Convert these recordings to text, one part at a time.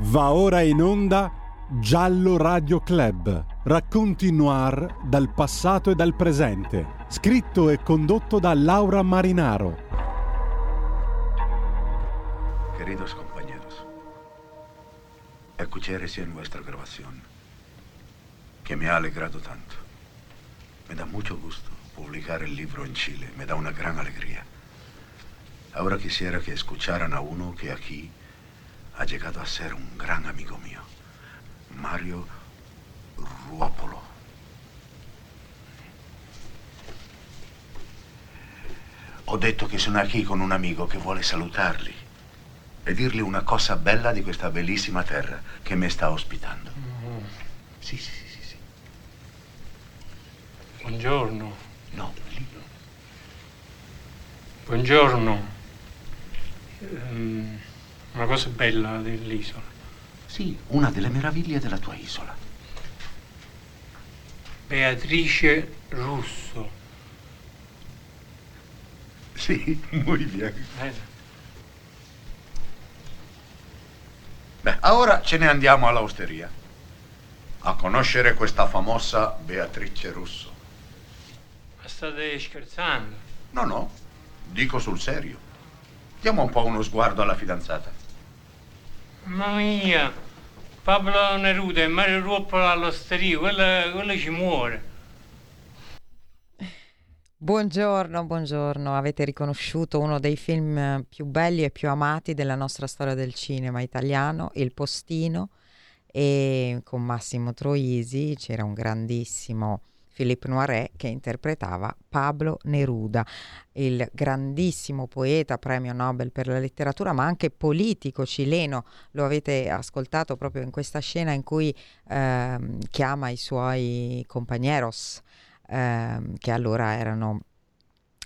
Va ora in onda Giallo Radio Club. Racconti noir dal passato e dal presente. Scritto e condotto da Laura Marinaro. Queridos compañeros, escuché recién vuestra grabación, que me ha alegrado tanto. Me da mucho gusto publicar el libro en Chile, me da una gran alegría. Ahora quisiera que escucharan a uno que aquí ha llegado a ser un gran amigo mío, Mario Ruopolo. Ho detto che sono qui con un amico che vuole salutarli e dirgli una cosa bella di questa bellissima terra che mi sta ospitando. Sì, sì, sì, sì, sì. Buongiorno. No, lì no. Buongiorno. Ehm, una cosa bella dell'isola. Sì, una delle meraviglie della tua isola. Beatrice Russo. Sì, muy bien. Bene. Beh, ora ce ne andiamo all'osteria a conoscere questa famosa Beatrice Russo. Ma state scherzando? No, no, dico sul serio. Diamo un po' uno sguardo alla fidanzata. Mamma mia! Pablo Neruda e Mario Ruoppola all'osteria, quello, quello ci muore. Buongiorno, buongiorno. Avete riconosciuto uno dei film più belli e più amati della nostra storia del cinema italiano, Il Postino, e con Massimo Troisi c'era un grandissimo Philippe Noiret che interpretava Pablo Neruda, il grandissimo poeta, premio Nobel per la letteratura, ma anche politico cileno. Lo avete ascoltato proprio in questa scena in cui ehm, chiama i suoi compagneros, ehm, che allora erano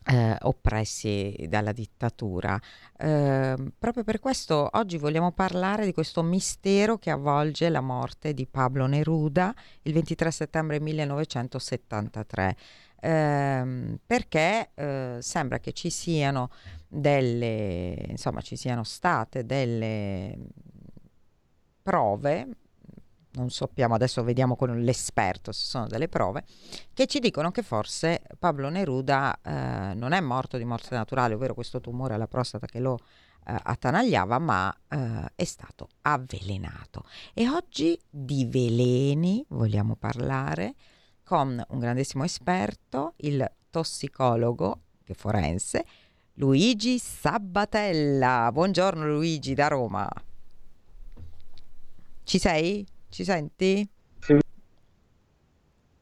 eh, oppressi dalla dittatura. Eh, proprio per questo oggi vogliamo parlare di questo mistero che avvolge la morte di Pablo Neruda il 23 settembre 1973. Eh, perché sembra che ci siano delle insomma ci siano state delle prove non sappiamo, adesso vediamo con l'esperto se sono delle prove, che ci dicono che forse Pablo Neruda eh, non è morto di morte naturale, ovvero questo tumore alla prostata che lo eh, attanagliava, ma eh, è stato avvelenato. E oggi di veleni vogliamo parlare con un grandissimo esperto, il tossicologo forense, Luigi Sabbatella. Buongiorno Luigi da Roma. Ci sei? Ci senti? Sì.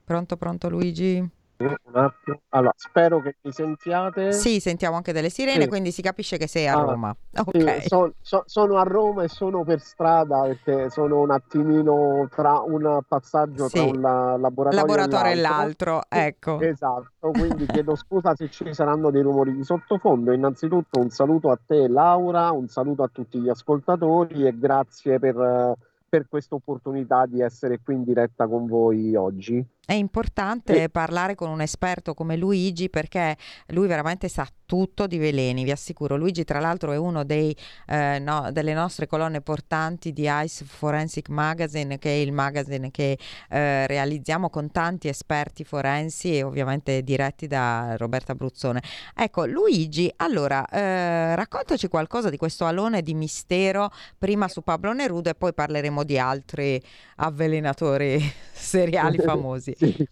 Pronto, pronto Luigi? Un attimo. Allora, spero che mi sentiate. Sì, sentiamo anche delle sirene, Sì. quindi si capisce che sei a Ah, Roma. Sì, Ok. so- so- sono a Roma e sono per strada perché sono un attimino tra un passaggio tra Sì. un la- laboratorio, Laboratorio e l'altro. l'altro, ecco. Esatto, quindi chiedo scusa se ci saranno dei rumori di sottofondo. Innanzitutto un saluto a te Laura, un saluto a tutti gli ascoltatori e grazie per, eh, per questa opportunità di essere qui in diretta con voi oggi. È importante E- parlare con un esperto come Luigi perché lui veramente sa tutto di veleni, vi assicuro. Luigi, tra l'altro, è uno dei, eh, no- delle nostre colonne portanti di Ice Forensic Magazine, che è il magazine che eh, realizziamo con tanti esperti forensi e ovviamente diretti da Roberta Bruzzone. Ecco, Luigi, allora eh, raccontaci qualcosa di questo alone di mistero, prima su Pablo Neruda e poi parleremo di altri avvelenatori seriali famosi. Sì.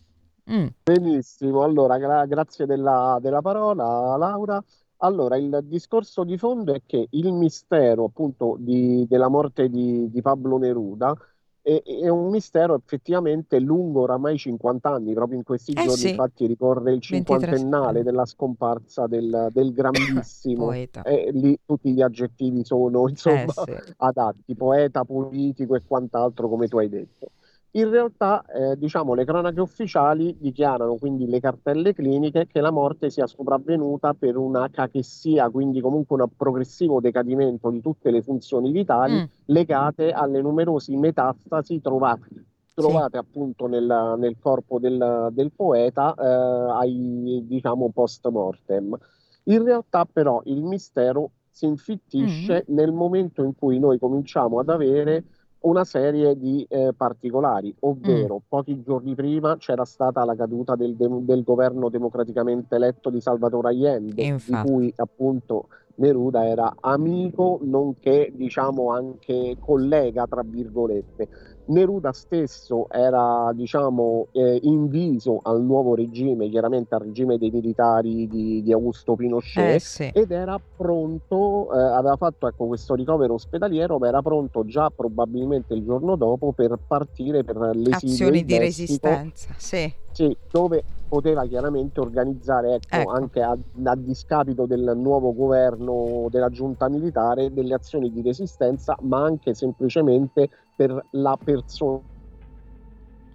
Mm. Benissimo, allora gra- grazie della, della parola Laura. Allora, il discorso di fondo è che il mistero appunto di- della morte di, di Pablo Neruda è, è un mistero effettivamente lungo oramai 50 anni, proprio in questi Eh giorni sì. infatti ricorre il 23 cinquantennale della scomparsa del, del grandissimo, Poeta. e lì tutti gli aggettivi sono insomma Eh sì. adatti, poeta, politico e quant'altro, come tu hai detto. In realtà, eh, diciamo, le cronache ufficiali dichiarano, quindi le cartelle cliniche, che la morte sia sopravvenuta per una cachessia, quindi comunque un progressivo decadimento di tutte le funzioni vitali Mm. legate alle numerose metastasi trovate, trovate appunto nel, nel corpo del, del poeta eh, ai, diciamo, post mortem. In realtà, però, il mistero si infittisce nel momento in cui noi cominciamo ad avere una serie di eh, particolari, ovvero mm. pochi giorni prima c'era stata la caduta del, de- del governo democraticamente eletto di Salvatore Allende, di cui appunto Neruda era amico nonché diciamo anche collega tra virgolette Neruda stesso era diciamo, eh, inviso al nuovo regime, chiaramente al regime dei militari di, di Augusto Pinochet, eh, sì. ed era pronto, eh, aveva fatto ecco, questo ricovero ospedaliero, ma era pronto già probabilmente il giorno dopo per partire per le azioni di resistenza. Sì. Sì, dove poteva chiaramente organizzare, ecco, ecco. anche a, a, discapito del nuovo governo della giunta militare, delle azioni di resistenza, ma anche semplicemente per la persona.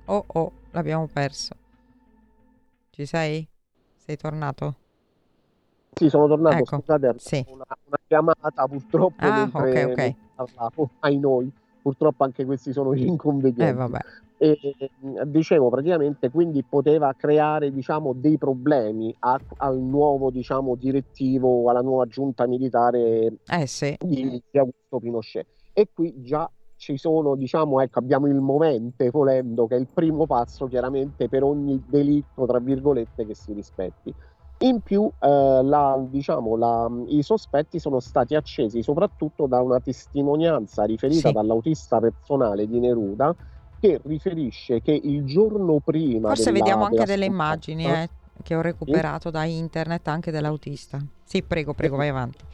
Oh oh, l'abbiamo perso. Ci sei? Sei tornato? Sì, sono tornato, ecco. scusate, sì. una, una, chiamata purtroppo ah, mentre okay, okay. ai noi, purtroppo anche questi sono gli inconvenienti. Eh, vabbè. E, dicevo praticamente quindi poteva creare diciamo, dei problemi a, al nuovo diciamo, direttivo, alla nuova giunta militare eh, sì. di, di Augusto Pinochet. E qui già ci sono, diciamo, ecco, abbiamo il movente volendo, che è il primo passo chiaramente per ogni delitto, tra virgolette, che si rispetti. In più, eh, la, diciamo, la, i sospetti sono stati accesi soprattutto da una testimonianza riferita sì. dall'autista personale di Neruda, che riferisce che il giorno prima. Forse della, vediamo anche delle immagini eh, che ho recuperato sì? da internet anche dell'autista. Sì, prego, prego, vai avanti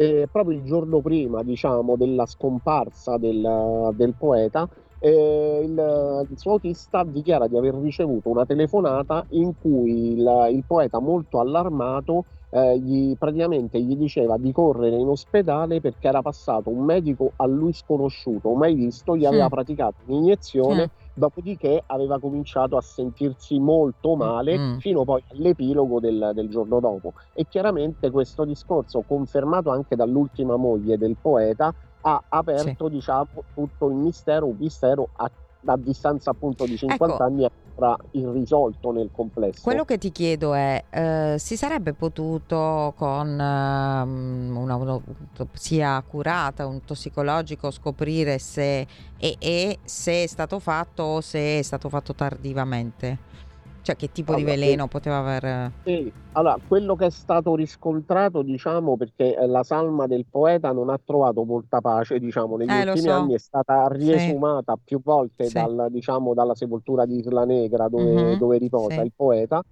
eh, proprio il giorno prima diciamo, della scomparsa del, del poeta, eh, il, il, suo autista dichiara di aver ricevuto una telefonata in cui il, il poeta molto allarmato eh, gli, praticamente gli diceva di correre in ospedale perché era passato un medico a lui sconosciuto, mai visto, gli aveva praticato un'iniezione, dopodiché aveva cominciato a sentirsi molto male mm. fino poi all'epilogo del, del, giorno dopo. E chiaramente questo discorso, confermato anche dall'ultima moglie del poeta, ha aperto sì. diciamo, tutto il mistero, un mistero a, a distanza appunto di 50 ecco. anni ancora irrisolto nel complesso. Quello che ti chiedo è, eh, si sarebbe potuto con eh, una, un'autopsia accurata, un tossicologico, scoprire se e, e se è stato fatto o se è stato fatto tardivamente? Cioè che tipo allora, di veleno sì. poteva aver... Sì, allora quello che è stato riscontrato, diciamo, perché eh, la salma del poeta non ha trovato molta pace, diciamo, negli eh, ultimi so. anni è stata riesumata sì. più volte sì. dal, diciamo, dalla sepoltura di Isla Negra dove, mm-hmm. dove riposa il poeta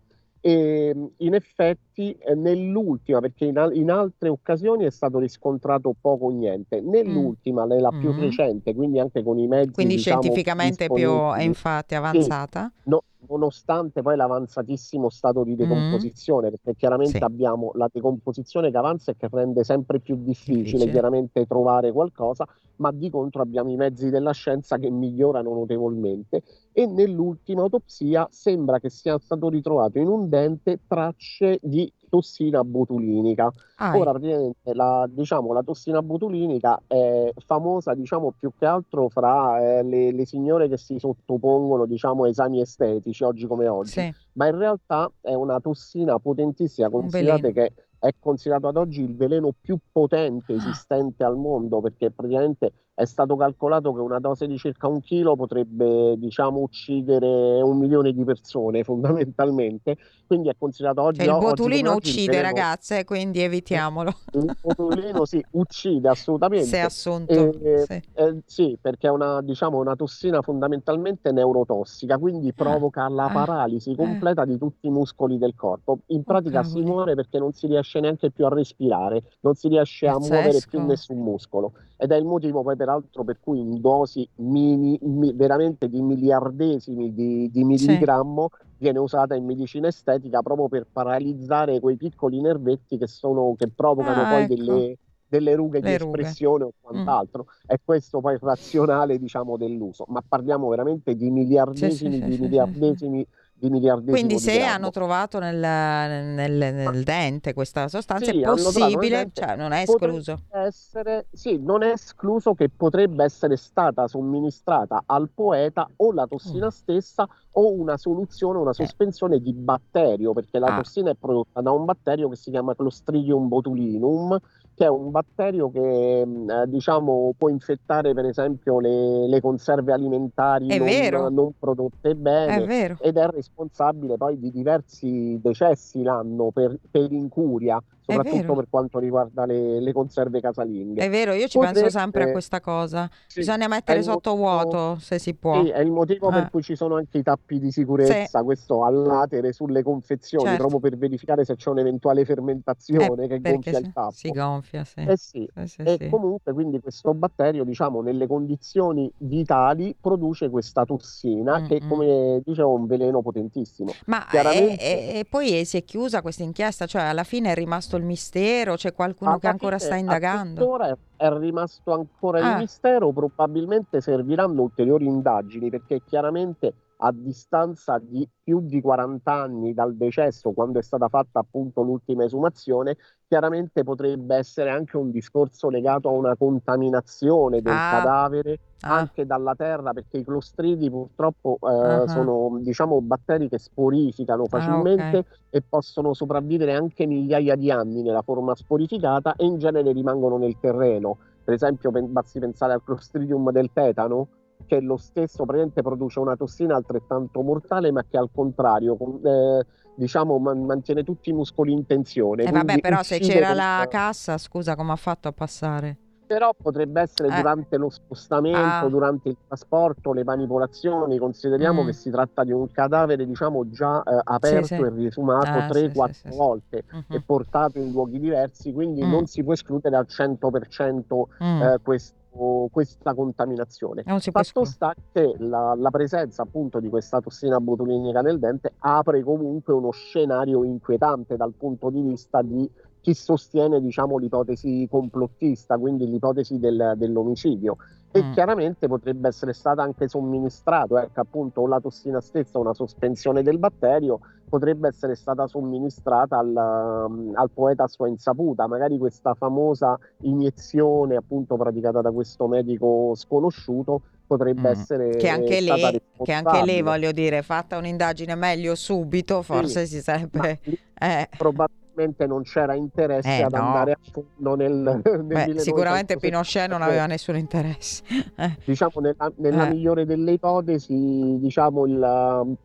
e in effetti eh, nell'ultima, perché in, al- in, altre occasioni è stato riscontrato poco o niente, nell'ultima, mm. nella più mm. recente, quindi anche con i mezzi quindi diciamo, scientificamente più infatti avanzata? Sì, no, nonostante poi l'avanzatissimo stato di decomposizione, mm. perché chiaramente sì. abbiamo la decomposizione che avanza e che rende sempre più difficile, difficile chiaramente trovare qualcosa, ma di contro abbiamo i mezzi della scienza che migliorano notevolmente e nell'ultima autopsia sembra che sia stato ritrovato in un dente tracce di tossina botulinica. Ah, Ora, praticamente, la, diciamo, la tossina botulinica è famosa, diciamo, più che altro fra eh, le, le, signore che si sottopongono, diciamo, a esami estetici, oggi come oggi. Sì. Ma in realtà è una tossina potentissima, considerate che è considerato ad oggi il veleno più potente esistente al mondo perché praticamente è stato calcolato che una dose di circa un chilo potrebbe diciamo uccidere un milione di persone fondamentalmente quindi è considerato oggi cioè, il botulino oggi uccide ragazze quindi evitiamolo il botulino sì uccide assolutamente se assunto eh, sì. Eh, sì. perché è una diciamo una tossina fondamentalmente neurotossica quindi ah, provoca ah, la paralisi ah, completa eh. di tutti i muscoli del corpo in pratica oh, si muore perché non si riesce neanche più a respirare non si riesce Pazzesco. a muovere più nessun muscolo ed è il motivo poi peraltro per cui in dosi mini, mi, veramente di miliardesimi di, di milligrammo sì. viene usata in medicina estetica proprio per paralizzare quei piccoli nervetti che, sono, che provocano ah, poi ecco. delle, delle rughe Le di rughe. espressione o mm. quant'altro. Mm. È questo poi il razionale diciamo dell'uso, ma parliamo veramente di miliardesimi sì, sì, di miliardesimi di miliardesimo Quindi se hanno trovato nel, nel, nel, dente questa sostanza sì, è possibile, cioè non è escluso. Essere, sì, non è escluso che potrebbe essere stata somministrata al poeta o la tossina mm. stessa o una soluzione, una eh. sospensione eh. di batterio, perché la ah. tossina è prodotta da un batterio che si chiama Clostridium botulinum, che è un batterio che mm, eh, diciamo, può infettare per esempio le, le conserve alimentari non, non, prodotte bene è ed è responsabile poi di diversi decessi l'anno per, per incuria soprattutto per quanto riguarda le, le, conserve casalinghe. È vero, io ci Potrebbe, penso sempre a questa cosa. Sì, Bisogna mettere sotto motivo, vuoto se si può. Sì, è il motivo eh. per cui ci sono anche i tappi di sicurezza, sì. questo all'atere sulle confezioni, certo. proprio per verificare se c'è un'eventuale fermentazione eh, che gonfia il tappo. Si gonfia, sì. Eh sì. Eh e comunque quindi questo batterio, diciamo, nelle condizioni vitali produce questa tossina mm-hmm. che, mm. come dicevo, è un veleno potentissimo. Ma Chiaramente... e, e poi si è chiusa questa inchiesta, cioè alla fine è rimasto il mistero? C'è qualcuno che ancora sta indagando? Ora è rimasto ancora ah. il mistero, probabilmente serviranno ulteriori indagini perché chiaramente a distanza di più di 40 anni dal decesso, quando è stata fatta appunto l'ultima esumazione, chiaramente potrebbe essere anche un discorso legato a una contaminazione del ah. cadavere ah. anche dalla terra, perché i clostridi purtroppo eh, uh-huh. sono diciamo batteri che sporificano ah, facilmente ah, okay. e possono sopravvivere anche migliaia di anni nella forma sporificata e in genere rimangono nel terreno. Per esempio, basti pensare al clostridium del tetano, che lo stesso praticamente produce una tossina altrettanto mortale, ma che al contrario, eh, diciamo, man- mantiene tutti i muscoli in tensione. Eh vabbè, però se c'era la il... cassa, scusa, come ha fatto a passare? Però potrebbe essere eh. durante lo spostamento, ah. durante il trasporto, le manipolazioni. Consideriamo mm. che si tratta di un cadavere, diciamo, già eh, aperto sì, sì. e risumato ah, 3-4 sì, volte mm-hmm. e portato in luoghi diversi, quindi mm. non si può escludere al 100% mm. eh, questo questa contaminazione. Fatto sta che la, la, presenza appunto di questa tossina botulinica nel dente apre comunque uno scenario inquietante dal punto di vista di chi sostiene diciamo, l'ipotesi complottista, quindi l'ipotesi del, dell'omicidio. E mm. chiaramente potrebbe essere stata anche somministrato, ecco appunto la tossina stessa, una sospensione del batterio, potrebbe essere stata somministrata al, al, poeta a sua insaputa, magari questa famosa iniezione appunto praticata da questo medico sconosciuto potrebbe mm. essere che anche, lei, che anche lei voglio dire fatta un'indagine meglio subito forse sì, si sarebbe eh. probabilmente probabilmente non c'era interesse eh, ad no. andare a fondo nel, nel Beh, sicuramente Pinochet non aveva nessun interesse eh. diciamo nella, nella eh. migliore delle ipotesi diciamo il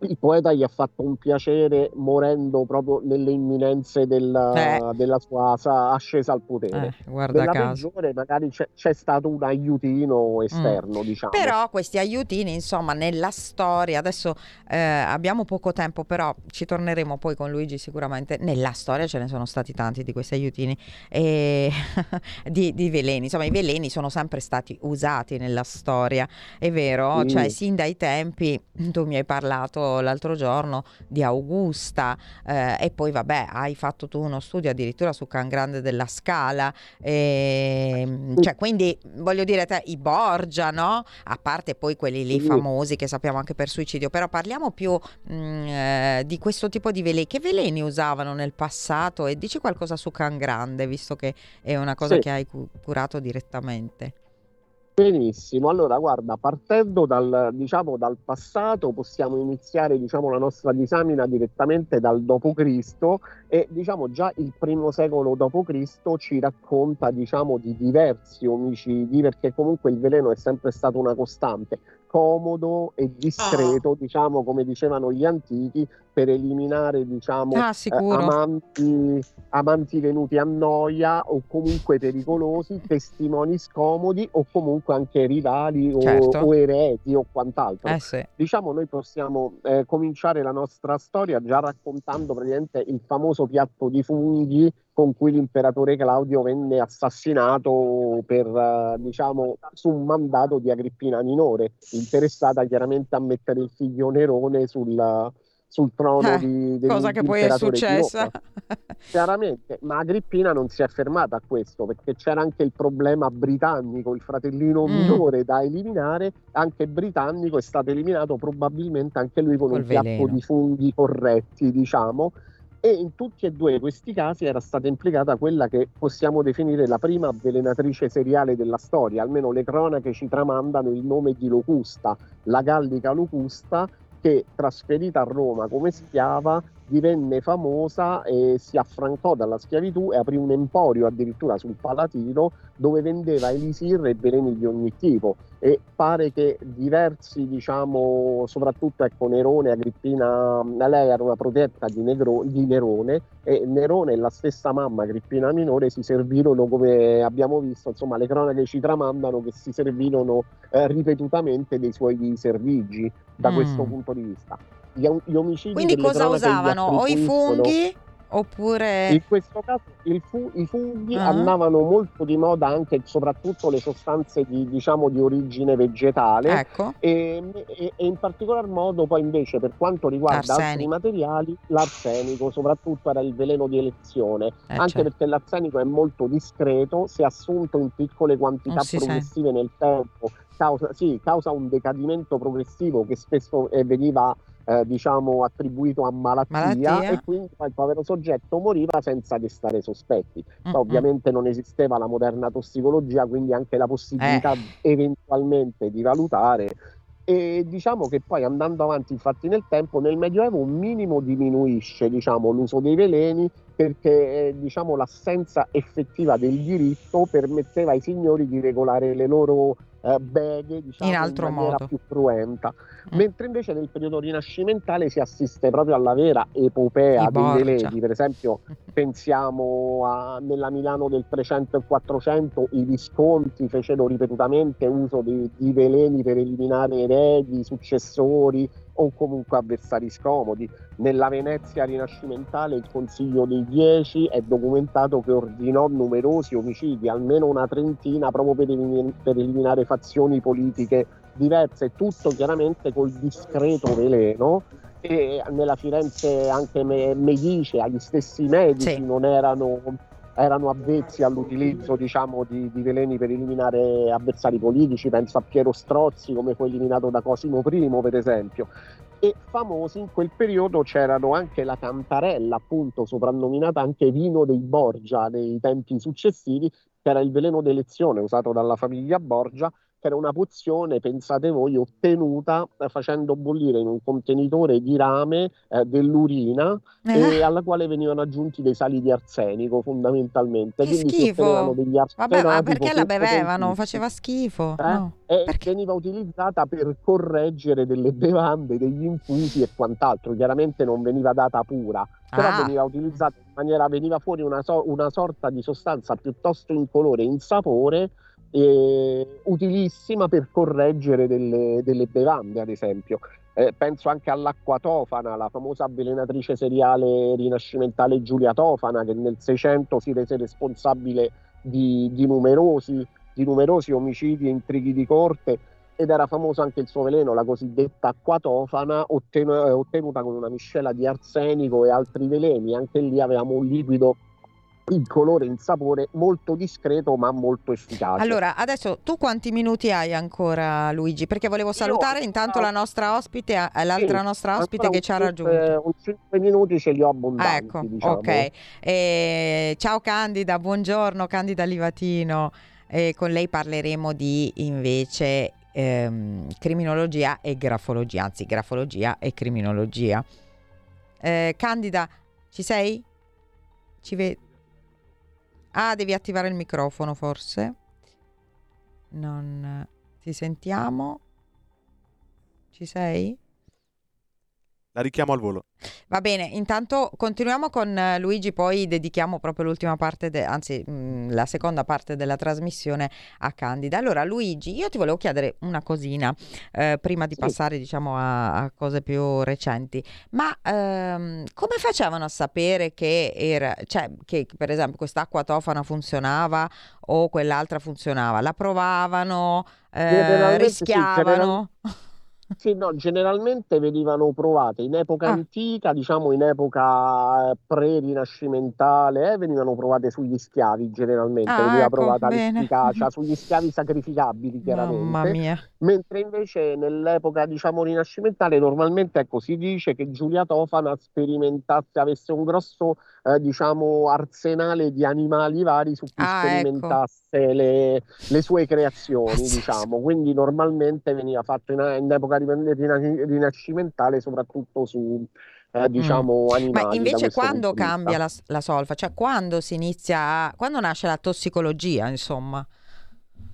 il poeta gli ha fatto un piacere morendo proprio nelle imminenze della, eh. della sua ascesa al potere. Eh, guarda Nella caso. peggiore magari c'è, c'è, stato un aiutino esterno, mm. diciamo. Però questi aiutini, insomma, nella storia, adesso eh, abbiamo poco tempo, però ci torneremo poi con Luigi sicuramente. Nella storia ce ne sono stati tanti di questi aiutini e di, di, veleni. Insomma, i veleni sono sempre stati usati nella storia, è vero? Sì. Cioè, sin dai tempi, tu mi hai parlato l'altro giorno di Augusta eh, e poi vabbè hai fatto tu uno studio addirittura su Can Grande della Scala, e, ehm, cioè quindi voglio dire te, i Borgia, no? A parte poi quelli lì famosi che sappiamo anche per suicidio, però parliamo più mh, mm, eh, di questo tipo di veleni. Che veleni usavano nel passato e dici qualcosa su Can Grande, visto che è una cosa sì. che hai curato direttamente. Benissimo, allora guarda, partendo dal, diciamo, dal passato possiamo iniziare diciamo, la nostra disamina direttamente dal d.C. e diciamo, già il primo secolo d.C. ci racconta diciamo, di diversi omicidi perché comunque il veleno è sempre stato una costante comodo e discreto, oh. diciamo come dicevano gli antichi, per eliminare diciamo, ah, eh, amanti, amanti, venuti a noia o comunque pericolosi, testimoni scomodi o comunque anche rivali o, certo. o ereti o quant'altro. Eh sì. Diciamo noi possiamo eh, cominciare la nostra storia già raccontando praticamente il famoso piatto di funghi con cui l'imperatore Claudio venne assassinato per, uh, diciamo, su un mandato di Agrippina minore, interessata chiaramente a mettere il figlio Nerone sul, sul trono eh, di, di cosa che poi è successa chiaramente ma Agrippina non si è fermata a questo perché c'era anche il problema britannico il fratellino mm. minore da eliminare anche britannico è stato eliminato probabilmente anche lui con Col un veleno. piatto di funghi corretti diciamo e in tutti e due questi casi era stata implicata quella che possiamo definire la prima avvelenatrice seriale della storia, almeno le cronache ci tramandano il nome di Locusta, la gallica Locusta che trasferita a Roma come schiava divenne famosa e si affrancò dalla schiavitù e aprì un emporio addirittura sul Palatino dove vendeva elisir e veleni di ogni tipo e pare che diversi, diciamo, soprattutto ecco Nerone, Agrippina, lei era una protetta di, Negro, di Nerone e Nerone e la stessa mamma Agrippina minore si servirono come abbiamo visto, insomma le cronache ci tramandano che si servirono eh, ripetutamente dei suoi servigi da mm. questo punto di vista. Gli, gli omicidi Quindi cosa usavano? O i funghi? Oppure... In questo caso fu- i funghi uh-huh. andavano molto di moda anche e soprattutto le sostanze di, diciamo, di origine vegetale ecco. e, e, e, in particolar modo poi invece per quanto riguarda Arsenico. altri materiali l'arsenico soprattutto era il veleno di elezione eh, anche certo. perché l'arsenico è molto discreto se assunto in piccole quantità progressive nel tempo causa, sì, causa un decadimento progressivo che spesso eh, veniva eh, diciamo attribuito a malattia, malattia, e quindi il povero soggetto moriva senza destare sospetti. Mm-hmm. ovviamente non esisteva la moderna tossicologia, quindi anche la possibilità eh. eventualmente di valutare e diciamo che poi andando avanti infatti nel tempo nel medioevo un minimo diminuisce diciamo, l'uso dei veleni perché eh, diciamo, l'assenza effettiva del diritto permetteva ai signori di regolare le loro eh, beghe diciamo, in, altro in maniera modo. più cruenta. Mm. Mentre invece nel periodo rinascimentale si assiste proprio alla vera epopea dei veleni, per esempio pensiamo a, nella Milano del 300 e 400 i Visconti fecero ripetutamente uso di, di veleni per eliminare eredi, successori, o comunque avversari scomodi. Nella Venezia rinascimentale il Consiglio dei Dieci è documentato che ordinò numerosi omicidi, almeno una trentina, proprio per, elimin- per eliminare fazioni politiche diverse, tutto chiaramente col discreto veleno. E nella Firenze anche Medici, agli stessi medici sì. non erano erano avvezzi all'utilizzo diciamo, di, di, veleni per eliminare avversari politici, penso a Piero Strozzi come fu eliminato da Cosimo I per esempio. E famosi in quel periodo c'erano anche la Cantarella, appunto soprannominata anche vino dei Borgia nei tempi successivi, che era il veleno d'elezione usato dalla famiglia Borgia era una pozione, pensate voi, ottenuta facendo bollire in un contenitore di rame eh, dell'urina eh. alla quale venivano aggiunti dei sali di arsenico fondamentalmente. Che Quindi schifo! Degli Vabbè, ma perché la bevevano? Faceva schifo. Eh? No. E perché? veniva utilizzata per correggere delle bevande, degli infusi e quant'altro. Chiaramente non veniva data pura, però ah. veniva utilizzata in maniera, veniva fuori una, so- una sorta di sostanza piuttosto incolore insapore eh, utilissima per correggere delle, delle, bevande, ad esempio. Eh, penso anche all'acqua tofana, la famosa avvelenatrice seriale rinascimentale Giulia Tofana, che nel 600 si rese responsabile di, di, numerosi, di numerosi omicidi e intrighi di corte ed era famoso anche il suo veleno, la cosiddetta acqua tofana, ottenu- ottenuta con una miscela di arsenico e altri veleni. Anche lì avevamo un liquido il colore, il sapore molto discreto ma molto efficace. Allora, adesso tu quanti minuti hai ancora Luigi? Perché volevo salutare Io, intanto la nostra ospite, eh, l'altra sì, nostra ospite che ci ha raggiunto. Un 5 minuti ce li ho abbondanti. Ecco, diciamo. ok. Eh, ciao Candida, buongiorno Candida Livatino. Eh, con lei parleremo di invece ehm, criminologia e grafologia, anzi grafologia e criminologia. Eh, Candida, ci sei? Ci vedi? Ah, devi attivare il microfono forse. Non ti sentiamo. Ci sei? La richiamo al volo. Va bene, intanto continuiamo con eh, Luigi, poi dedichiamo proprio l'ultima parte, de- anzi mh, mm, la seconda parte della trasmissione a Candida. Allora Luigi, io ti volevo chiedere una cosina eh, prima di sì. passare diciamo a, a, cose più recenti, ma ehm, come facevano a sapere che, era, cioè, che per esempio quest'acqua tofana funzionava o quell'altra funzionava? La provavano, eh, rischiavano? Sì, sì, no, generalmente venivano provate in epoca ah. antica, diciamo in epoca eh, pre-rinascimentale, eh, venivano provate sugli schiavi generalmente, ah, veniva ecco, provata bene. l'efficacia sugli schiavi sacrificabili chiaramente. Mamma mia. Mentre invece nell'epoca diciamo rinascimentale normalmente ecco, si dice che Giulia Tofana sperimentasse, avesse un grosso eh, diciamo arsenale di animali vari su cui ah, ecco. sperimentasse ecco. le, le, sue creazioni, diciamo. Quindi normalmente veniva fatto in, in epoca rinascimentale soprattutto su, eh, diciamo, animali. Ma invece quando cambia la, la solfa? Cioè quando si inizia, a- quando nasce la tossicologia, insomma?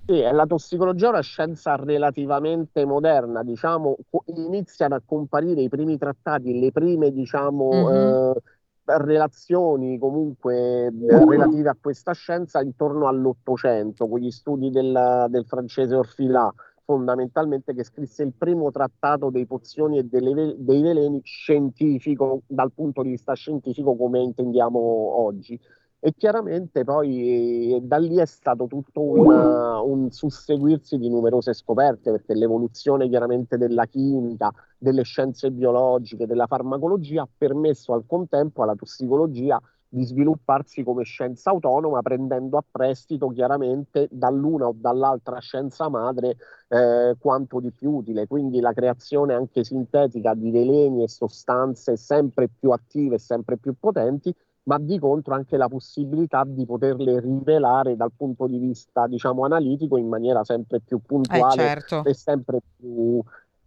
Sì, la tossicologia è una scienza relativamente moderna, diciamo, iniziano a comparire i primi trattati, le prime, diciamo, Mhm. eh, relazioni comunque eh, relative a questa scienza intorno all'Ottocento, con gli studi del, del francese Orfila, fondamentalmente, che scrisse il primo trattato dei pozioni e delle dei veleni scientifico, dal punto di vista scientifico come intendiamo oggi. E chiaramente poi eh, da lì è stato tutto un, un susseguirsi di numerose scoperte, perché l'evoluzione chiaramente della chimica, delle scienze biologiche, della farmacologia ha permesso al contempo alla tossicologia di svilupparsi come scienza autonoma, prendendo a prestito chiaramente dall'una o dall'altra scienza madre eh, quanto di più utile. Quindi la creazione anche sintetica di veleni e sostanze sempre più attive e sempre più potenti ma di contro anche la possibilità di poterle rivelare dal punto di vista, diciamo, analitico in maniera sempre più Eh puntuale certo. e sempre più,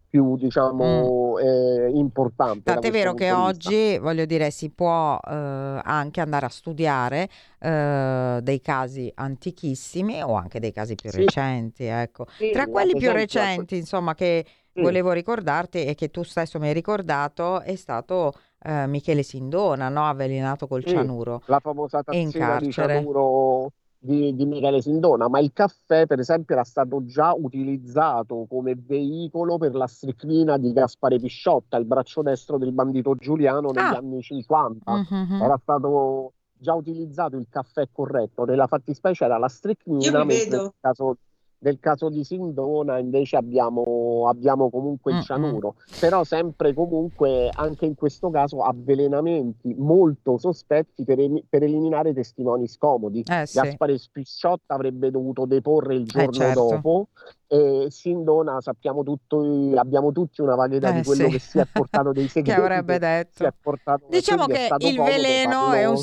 più diciamo, eh, importante Mm. Tant'è vero che oggi, voglio dire, si può eh, anche andare a studiare eh, dei casi antichissimi o anche dei casi più Sì, recenti, ecco. sì, Tra quelli più recenti, insomma, che. Volevo ricordarti e che tu stesso mi hai ricordato è stato eh, Michele Sindona, no? Avvelenato col Sì, cianuro la famosa in tazzina di cianuro di, di Michele Sindona, ma il caffè, per esempio, era stato già utilizzato come veicolo per la stricnina di Gaspare Pisciotta, il braccio destro del bandito Giuliano negli Ah, anni 50. mhm. Era stato già utilizzato il caffè corretto, nella fattispecie era la stricnina, nel caso, nel caso di Sindona invece abbiamo, abbiamo comunque il Mm, mm. cianuro però sempre comunque anche in questo caso avvelenamenti molto sospetti per, emi- per eliminare testimoni scomodi. Eh sì, Gaspare Spisciotta avrebbe dovuto deporre il eh giorno certo. dopo e Sindona sappiamo tutto, abbiamo tutti una idea Eh di quello sì, che si è portato dei che segreti avrebbe che si è detto. Diciamo quindi è che il veleno è un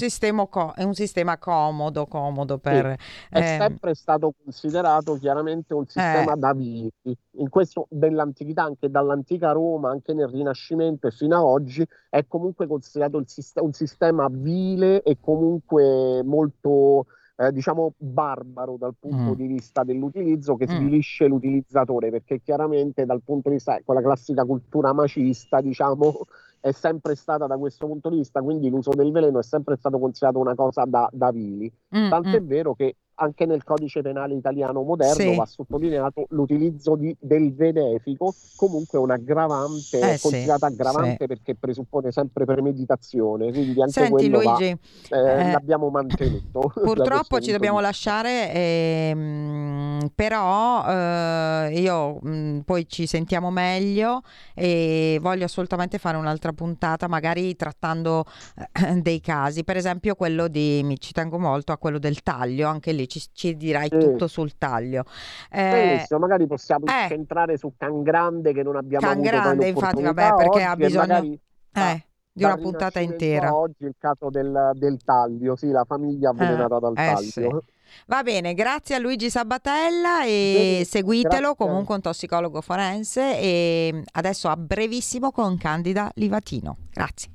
co- è un sistema comodo, comodo Sì, per... è ehm, sempre stato considerato chiaramente un eh, sistema da viveri. In questo dell'antichità, anche dall'antica Roma, anche nel Rinascimento e fino ad oggi, è comunque considerato il sist- un sistema vile e comunque molto, eh, diciamo, barbaro dal punto mm, di vista dell'utilizzo, che mm. svilisce l'utilizzatore, perché chiaramente dal punto di vista, con la classica cultura macista, diciamo, è sempre stata da questo punto di vista, quindi l'uso del veleno è sempre stato considerato una cosa da, da vili. Mm, Tant'è mm. vero che anche nel codice penale italiano moderno Sì, va sottolineato l'utilizzo di- del benefico, comunque un'aggravante, eh è sì, considerata sì. aggravante perché presuppone sempre premeditazione, quindi anche Senti quello va, Luigi, eh, eh, l'abbiamo mantenuto. Purtroppo ci dobbiamo di lasciare, ehm, però eh, io mh, poi ci sentiamo meglio e voglio assolutamente fare un'altra puntata, magari trattando eh, dei casi, per esempio quello di, mi ci tengo molto a quello del taglio, anche lì ci, ci dirai Sì. tutto sul taglio. Eh, Benissimo, magari possiamo eh, incentrare su Can Grande che non abbiamo Can avuto Grande, infatti, vabbè, perché ha oggi bisogno magari da, eh, di una puntata intera. oggi il caso del, del taglio, sì, la famiglia Eh, avvelenata dal eh sì. taglio. Va bene, grazie a Luigi Sabatella e Benissimo, seguitelo grazie. comunque un tossicologo forense e adesso a brevissimo con Candida Livatino. Grazie.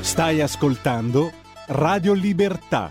Stai ascoltando Radio Libertà,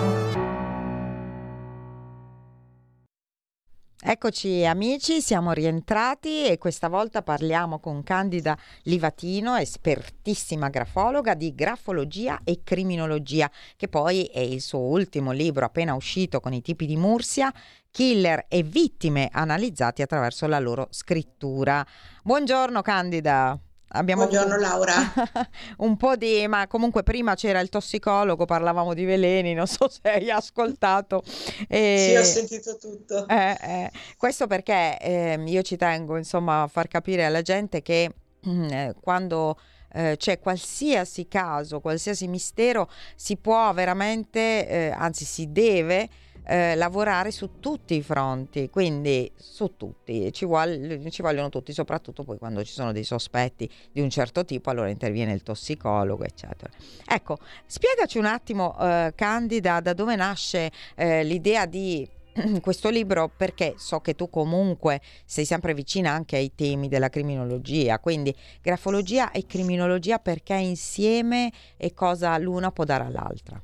Eccoci amici, siamo rientrati e questa volta parliamo con Candida Livatino, espertissima grafologa di grafologia e criminologia, che poi è il suo ultimo libro appena uscito con i tipi di Mursia, killer e vittime analizzati attraverso la loro scrittura. Buongiorno Candida. Abbiamo Buongiorno. Laura. un po' di, ma comunque prima c'era il tossicologo, parlavamo di veleni, non so se hai ascoltato. E... Sì, ho sentito tutto. Eh, eh. Questo perché eh, io ci tengo insomma a far capire alla gente che eh, quando eh, c'è qualsiasi caso, qualsiasi mistero, si può veramente, eh, anzi si deve eh, lavorare su tutti i fronti, quindi su tutti, ci, vuole, ci, vogliono tutti, soprattutto poi quando ci sono dei sospetti di un certo tipo, allora interviene il tossicologo, eccetera. Ecco, spiegaci un attimo, eh, Candida, da dove nasce eh, l'idea di questo libro perché so che tu comunque sei sempre vicina anche ai temi della criminologia, quindi grafologia e criminologia perché insieme e cosa l'una può dare all'altra.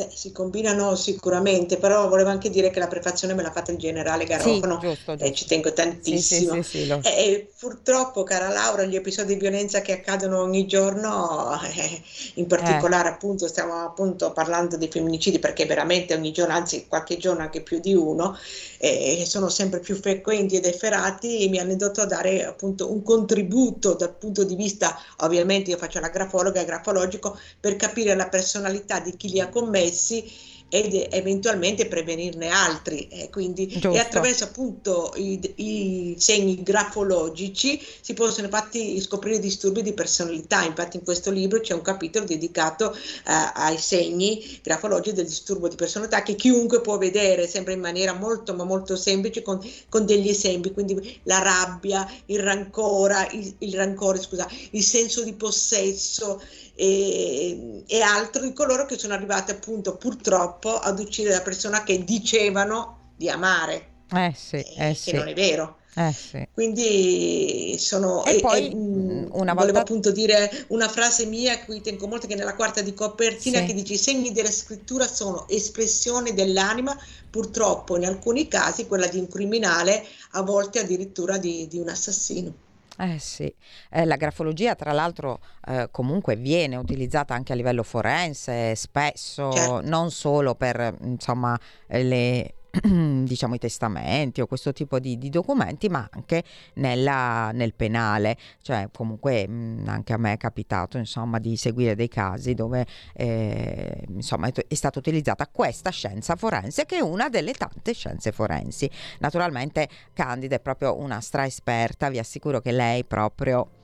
Beh, si combinano sicuramente, però volevo anche dire che la prefazione me l'ha fatta il generale Garofano sì, giusto, giusto. e ci tengo tantissimo. Sì, sì, lo... e, purtroppo, cara Laura, gli episodi di violenza che accadono ogni giorno, eh, in particolare eh. appunto stiamo appunto parlando dei femminicidi perché veramente ogni giorno, anzi qualche giorno anche più di uno, eh, sono sempre più frequenti ed efferati, mi hanno indotto a dare appunto un contributo dal punto di vista, ovviamente io faccio la grafologa, grafologico, per capire la personalità di chi li ha commessi stessi ed eventualmente prevenirne altri. Eh, quindi, e attraverso appunto i, i, segni grafologici si possono infatti scoprire disturbi di personalità. Infatti in questo libro c'è un capitolo dedicato eh, ai segni grafologici del disturbo di personalità che chiunque può vedere sempre in maniera molto ma molto semplice con, con degli esempi. Quindi la rabbia, il rancore, il, il rancore, scusa, il senso di possesso, e, e altro di coloro che sono arrivati appunto purtroppo ad uccidere la persona che dicevano di amare. Eh sì, eh, che sì. non è vero. Eh sì. Quindi sono. E, e poi, e, una volevo appunto dire una frase mia a cui tengo molto, che nella quarta di copertina, sì. che dice: I segni della scrittura sono espressione dell'anima, purtroppo in alcuni casi quella di un criminale, a volte addirittura di, di un assassino. Eh sì, eh, la grafologia tra l'altro eh, comunque viene utilizzata anche a livello forense spesso, certo. non solo per insomma le diciamo i testamenti o questo tipo di, di documenti ma anche nella, nel penale. Cioè comunque mh, anche a me è capitato insomma di seguire dei casi dove eh, insomma è, è, stata utilizzata questa scienza forense che è una delle tante scienze forensi. Naturalmente Candida è proprio una stra esperta vi assicuro che lei proprio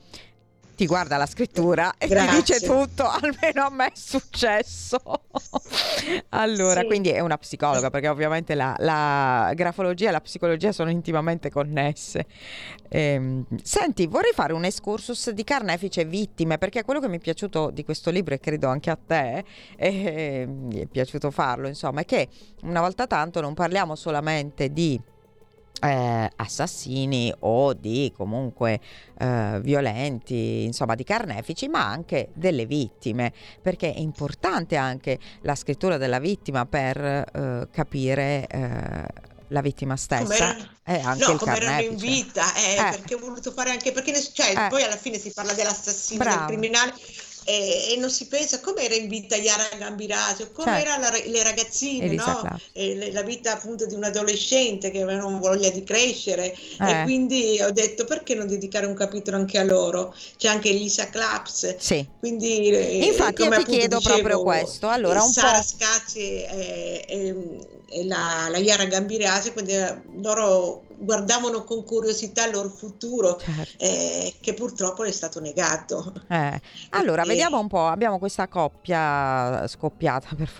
ti guarda la scrittura e Grazie. ti dice tutto, almeno a me è successo. allora, sì. quindi è una psicologa perché ovviamente la, la, grafologia e la psicologia sono intimamente connesse. Ehm, senti, vorrei fare un excursus di carnefice vittime perché quello che mi è piaciuto di questo libro e credo anche a te, e mi è piaciuto farlo, insomma, è che una volta tanto non parliamo solamente di eh, assassini o di comunque eh, violenti, insomma di carnefici, ma anche delle vittime, perché è importante anche la scrittura della vittima per eh, capire eh, la vittima stessa e anche no, il come erano in vita, eh, eh. perché ho voluto fare anche perché cioè, poi alla fine si parla dell'assassino, Bravo. del criminale e, e, non si pensa come era in vita Yara Gambirasio, come certo. erano le ragazzine, no? le, la vita appunto di un adolescente che avevano voglia di crescere eh. e quindi ho detto perché non dedicare un capitolo anche a loro? C'è anche Lisa Claps. Sì. Quindi, eh, Infatti io ti chiedo dicevo, proprio questo. Allora, un Sara po'... E, e, e la, la Yara Gambirasio, quindi eh, loro guardavano con curiosità il loro futuro, certo. eh, che purtroppo è stato negato. Eh. Allora, e... vediamo un po', abbiamo questa coppia scoppiata, per,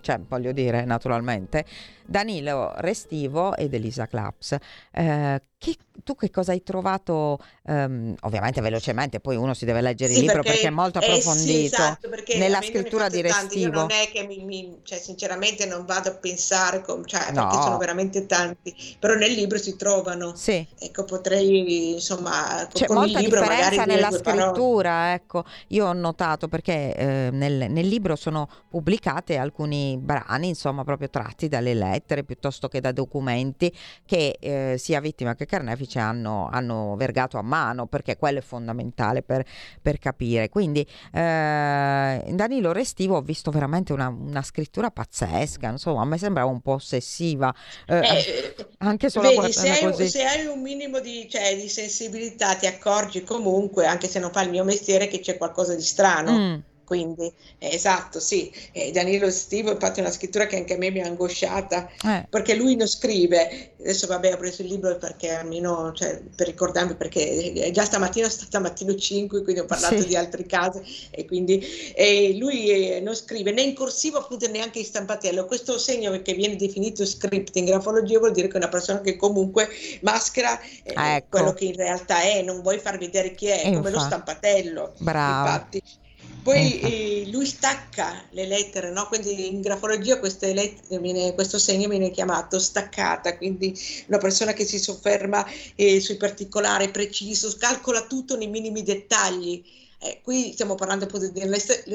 cioè, voglio dire, naturalmente, Danilo Restivo ed Elisa Claps. Eh, che, tu che cosa hai trovato, um, ovviamente velocemente, poi uno si deve leggere sì, il libro perché, perché, è molto approfondito eh sì, esatto, nella scrittura di Restivo. non è che mi, mi, cioè, sinceramente non vado a pensare, com, cioè, no. perché sono veramente tanti, però nel libro si trova trovano. Sì. Ecco, potrei, insomma, C'è con molta il libro differenza nella scrittura, parole. ecco. Io ho notato perché eh, nel, nel, libro sono pubblicate alcuni brani, insomma, proprio tratti dalle lettere piuttosto che da documenti che eh, sia vittima che carnefice hanno, hanno, vergato a mano, perché quello è fondamentale per, per capire. Quindi eh, in Danilo Restivo ho visto veramente una, una scrittura pazzesca, insomma, a me sembrava un po' ossessiva. Eh, Eh, anche solo vedi, se hai, così. se hai un minimo di, cioè, di sensibilità, ti accorgi comunque, anche se non fa il mio mestiere, che c'è qualcosa di strano. Mm. Quindi, eh, esatto, sì. Eh, Danilo Stivo, infatti, è una scrittura che anche a me mi ha angosciata, Eh. perché lui non scrive. Adesso, vabbè, ho preso il libro perché almeno, cioè, per ricordarmi, perché eh, già stamattina sono stata mattino 5, quindi ho parlato Sì. di altri casi, e quindi eh, lui eh, non scrive né in corsivo, appunto, neanche in stampatello. Questo segno che viene definito script in grafologia vuol dire che è una persona che comunque maschera eh, Ecco. quello che in realtà è, non vuoi far vedere chi è, E come lo infa- stampatello. Brava. Infatti. Poi Eh, eh, lui stacca le lettere, no? Quindi in grafologia viene- questo segno viene chiamato staccata, quindi una persona che si sofferma eh, sui particolari, preciso, calcola tutto nei minimi dettagli. Eh, qui stiamo parlando appunto di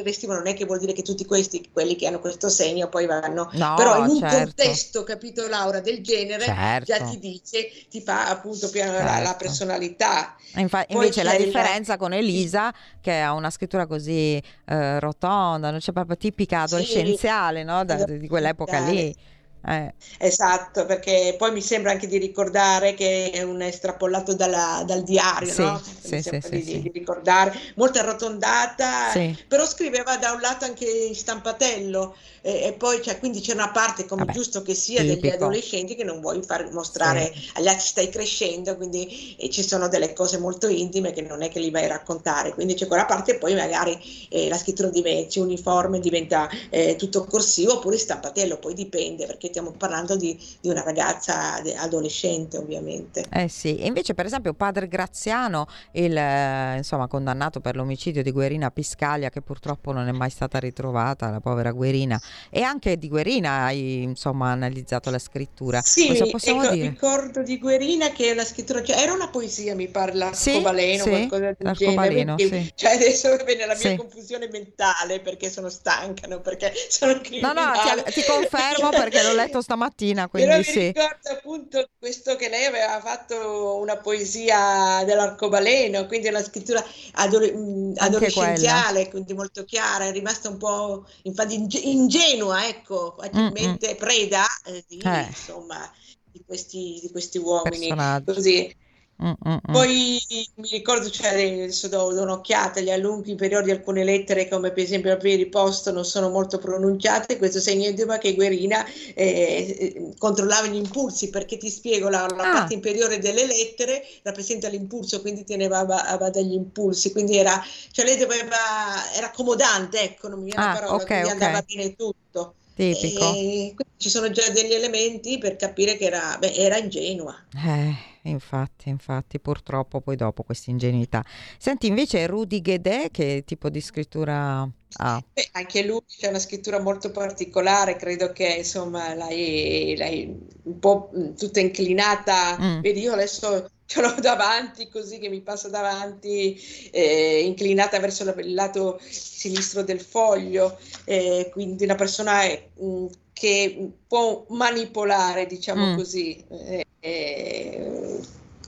restivo, non è che vuol dire che tutti questi, quelli che hanno questo segno, poi vanno, No, però in un certo. contesto, capito Laura, del genere, Certo. già ti dice, ti fa appunto piano la, la Certo. personalità. Infa- invece la differenza con Elisa, che ha una scrittura così eh, rotonda, non c'è proprio tipica Sì, adolescenziale, no? Da- di quell'epoca lì. Eh, Esatto, perché poi mi sembra anche di ricordare che è un estrapolato dalla- dal diario, Sì, no? sì, sì, di, di ricordare, molto arrotondata, però scriveva da un lato anche in stampatello e, e poi c'è, quindi c'è una parte, come Vabbè, giusto che sia, degli tipico. adolescenti che non vuoi far mostrare agli altri stai crescendo, quindi ci sono delle cose molto intime che non è che li vai a raccontare, quindi c'è quella parte e poi magari eh, la scrittura diventa uniforme, diventa eh, tutto corsivo oppure stampatello, poi dipende perché stiamo parlando di, di una ragazza adolescente ovviamente. eh sì, e invece per esempio Padre Graziano, il eh, insomma condannato per l'omicidio di Guerina Piscaglia, che purtroppo non è mai stata ritrovata, la povera Guerina, e anche di Guerina hai insomma analizzato la scrittura. Sì, Cosa possiamo ecco, ricordo di Guerina che è una scrittura, cioè, era una poesia, mi parla Sì, l'arcobaleno, sì, qualcosa del genere. sì. Cioè, adesso viene la mia Sì. confusione mentale perché sono stanca, non perché sono No, no, criminale. ti, ti confermo perché l'ho letto stamattina, Però quindi mi sì. ricordo appunto questo che lei aveva fatto una poesia dell'arcobaleno, quindi una scrittura adole- Anche adolescenziale, quindi molto chiara, è rimasta un po' infatti inge- ingenua, ecco, facilmente preda eh, di, Eh. insomma, di questi, di questi uomini. Personaggi. Così. Mm, mm, mm. Poi mi ricordo, cioè, adesso do, do un'occhiata agli allunghi periodi di alcune lettere, come per esempio la riposto, non sono molto pronunciate. Questo segno di che Guerina eh, eh, controllava gli impulsi, perché ti spiego, la, la Ah. parte inferiore delle lettere rappresenta l'impulso, quindi teneva a, ba- a bada gli impulsi, quindi era, cioè lei doveva, era accomodante, ecco, non mi viene Ah, la parola, ok, quindi ok. andava bene tutto. Tipico. E quindi ci sono già degli elementi per capire che era, beh, era ingenua. Eh, infatti, infatti, purtroppo poi dopo questa ingenuità. Senti, invece Rudy Guedet, che tipo di scrittura ha? Beh, anche lui c'è una scrittura molto particolare, credo che insomma l'hai, l'hai un po' mh, tutta inclinata, Mm. vedi io adesso ce l'ho davanti così che mi passa davanti, eh, inclinata verso il lato sinistro del foglio, eh, quindi una persona eh, mh, che può manipolare, diciamo Mm. così. eh, eh,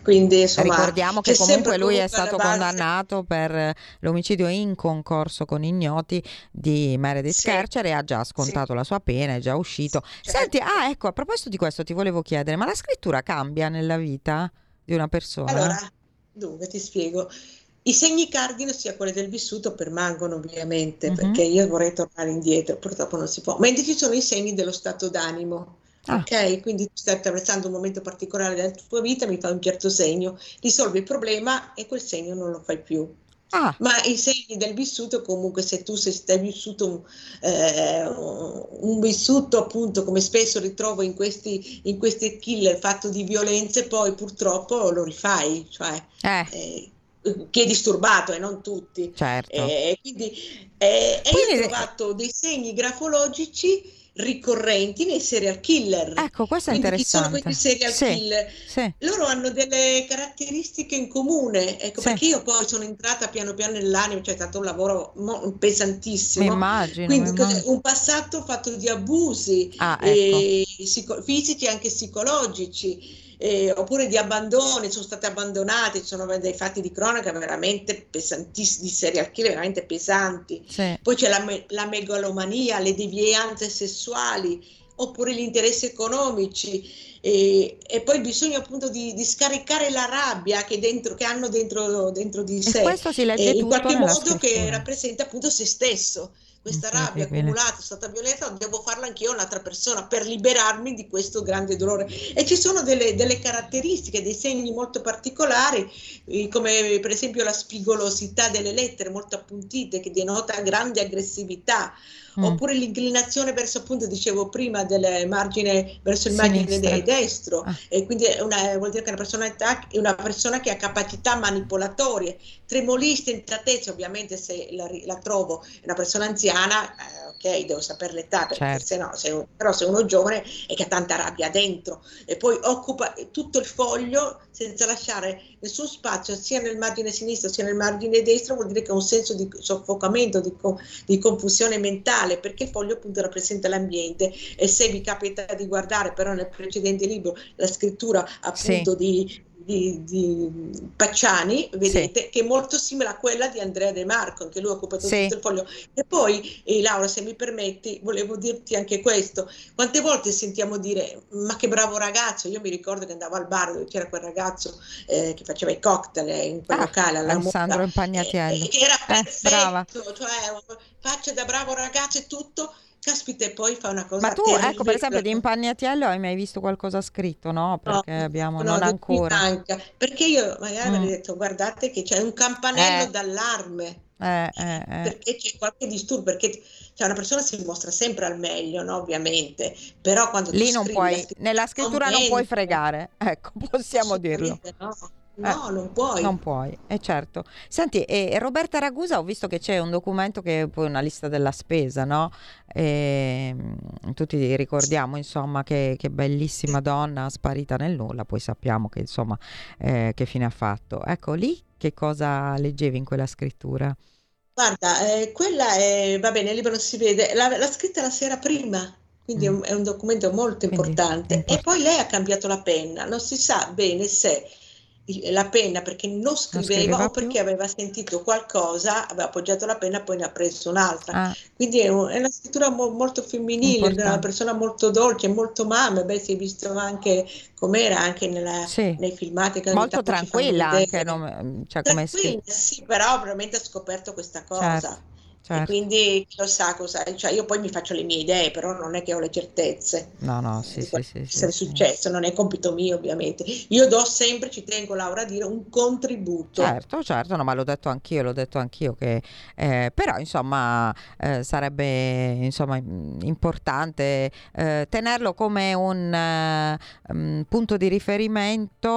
quindi insomma Ricordiamo che comunque lui è stato base- condannato per eh, l'omicidio in concorso con ignoti di Meredith Sì. Kercher e ha già scontato la sua pena, è già uscito. Certo. Senti, ah, ecco, a proposito di questo ti volevo chiedere, ma la scrittura cambia nella vita di una persona? Allora, dunque ti spiego. I segni cardine, sia quelli del vissuto, permangono ovviamente, Mhm. perché io vorrei tornare indietro, purtroppo non si può. Mentre ci sono i segni dello stato d'animo. Ah. Ok, quindi tu stai attraversando un momento particolare della tua vita, mi fai un certo segno, risolvi il problema e quel segno non lo fai più. Ah, Ma i segni del vissuto, comunque, se tu se stai vissuto un, eh, un vissuto, appunto, come spesso ritrovo in questi, in questi killer fatto di violenze, poi purtroppo lo rifai, cioè eh, eh, chi è disturbato e non tutti. certo. Eh, quindi, eh, e Quindi- ho trovato dei segni grafologici ricorrenti nei serial killer. Ecco, questo è Quindi interessante. Chi sono questi serial sì, killer? Sì. Loro hanno delle caratteristiche in comune, ecco, sì. perché io poi sono entrata piano piano nell'animo, cioè è stato un lavoro pesantissimo. Mi immagino. Quindi immagino. un passato fatto di abusi ah, ecco. fisici e anche psicologici eh, oppure di abbandoni, sono state abbandonate, ci sono dei fatti di cronaca veramente pesantissimi, di serial killer veramente pesanti. Sì. Poi c'è la, la megalomania, le devianze sessuali, oppure gli interessi economici. E, e, poi bisogna appunto di, di, scaricare la rabbia che, dentro, che hanno dentro, dentro di sé. E questo si legge eh, in qualche modo che rappresenta appunto se stesso questa rabbia accumulata è stata violenta, devo farla anch'io un'altra persona per liberarmi di questo grande dolore. E ci sono delle, delle caratteristiche, dei segni molto particolari, eh, come per esempio la spigolosità delle lettere molto appuntite, che denota grande aggressività mm. oppure l'inclinazione verso appunto dicevo prima del margine verso il margine de- destro ah. e quindi una, vuol dire che una persona è una persona che ha capacità manipolatorie tremolista intatezza ovviamente se la, la, trovo una persona anziana eh, ok devo sapere l'età perché certo. se no se, però se uno è giovane e che ha tanta rabbia dentro e poi occupa tutto il foglio senza lasciare nessun spazio sia nel margine sinistro sia nel margine destro vuol dire che ha un senso di soffocamento di, di confusione mentale perché il foglio appunto rappresenta l'ambiente e se vi capita di guardare però nel precedente libro la scrittura appunto sì. di di, di, Pacciani, vedete, sì. che è molto simile a quella di Andrea De Marco, anche lui ha occupato sì. tutto il foglio. E poi, eh, Laura, se mi permetti, volevo dirti anche questo. Quante volte sentiamo dire, ma che bravo ragazzo, io mi ricordo che andavo al bar dove c'era quel ragazzo eh, che faceva i cocktail eh, in quel ah, locale, alla Alessandro Impagnatiello. Eh, era eh, perfetto, cioè faccia da bravo ragazzo e tutto, caspita, e poi fa una cosa. Ma tu, ecco, per esempio, di Impagnatiello hai mai visto qualcosa scritto, no? Perché no, abbiamo, no, non ancora. Manca, perché io magari mm. avrei detto, guardate che c'è un campanello eh. d'allarme. Eh, eh, eh. perché c'è qualche disturbo, perché cioè, una persona si mostra sempre al meglio, no? ovviamente, però quando Lì non puoi, nella scrittura non puoi fregare, ecco, possiamo dirlo. No? No, eh, non puoi. Non puoi, è eh, certo. Senti, e Roberta Ragusa, ho visto che c'è un documento che è poi una lista della spesa, no? E, ehm, tutti ricordiamo, insomma, che, che, bellissima donna sparita nel nulla, poi sappiamo che, insomma, eh, che fine ha fatto. Ecco, lì che cosa leggevi in quella scrittura? Guarda, eh, quella è, va bene, il libro non si vede, l'ha, l'ha scritta la sera prima, quindi mm. è, un, è, un, documento molto importante. importante. E poi lei ha cambiato la penna, non si sa bene se la penna perché non scriveva, non scriveva o perché più? aveva sentito qualcosa, aveva appoggiato la penna e poi ne ha preso un'altra. Ah. Quindi è, un, è, una scrittura mo, molto femminile, Importante. una persona molto dolce, molto mamma, beh si è visto anche com'era anche nella, sì. nei filmati. molto tranquilla anche, no? cioè, tranquilla, sì, però veramente ha scoperto questa cosa. Certo. Certo. E quindi chi lo sa cosa, cioè io poi mi faccio le mie idee, però non è che ho le certezze. No, no, sì, sì, sì, essere sì, successo, sì. non è compito mio ovviamente. Io do sempre, ci tengo Laura a dire, un contributo. Certo, certo, no, ma l'ho detto anch'io, l'ho detto anch'io che eh, però insomma eh, sarebbe insomma importante eh, tenerlo come un um, punto di riferimento,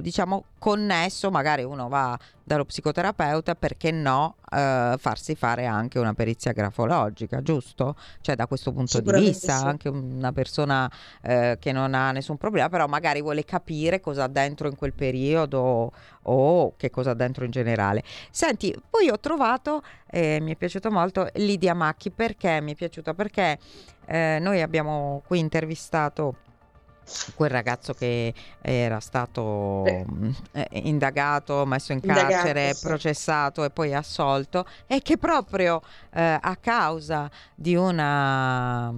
diciamo connesso, magari uno va dallo psicoterapeuta, perché no eh, farsi fare anche una perizia grafologica, giusto? Cioè da questo punto di vista, sì. anche una persona eh, che non ha nessun problema, però magari vuole capire cosa ha dentro in quel periodo o che cosa ha dentro in generale. Senti, poi ho trovato, eh, mi è piaciuto molto, Lidia Macchi, perché mi è piaciuta? Perché eh, noi abbiamo qui intervistato quel ragazzo che era stato eh, indagato, messo in carcere, indagato, sì. processato e poi assolto e che proprio eh, a causa di una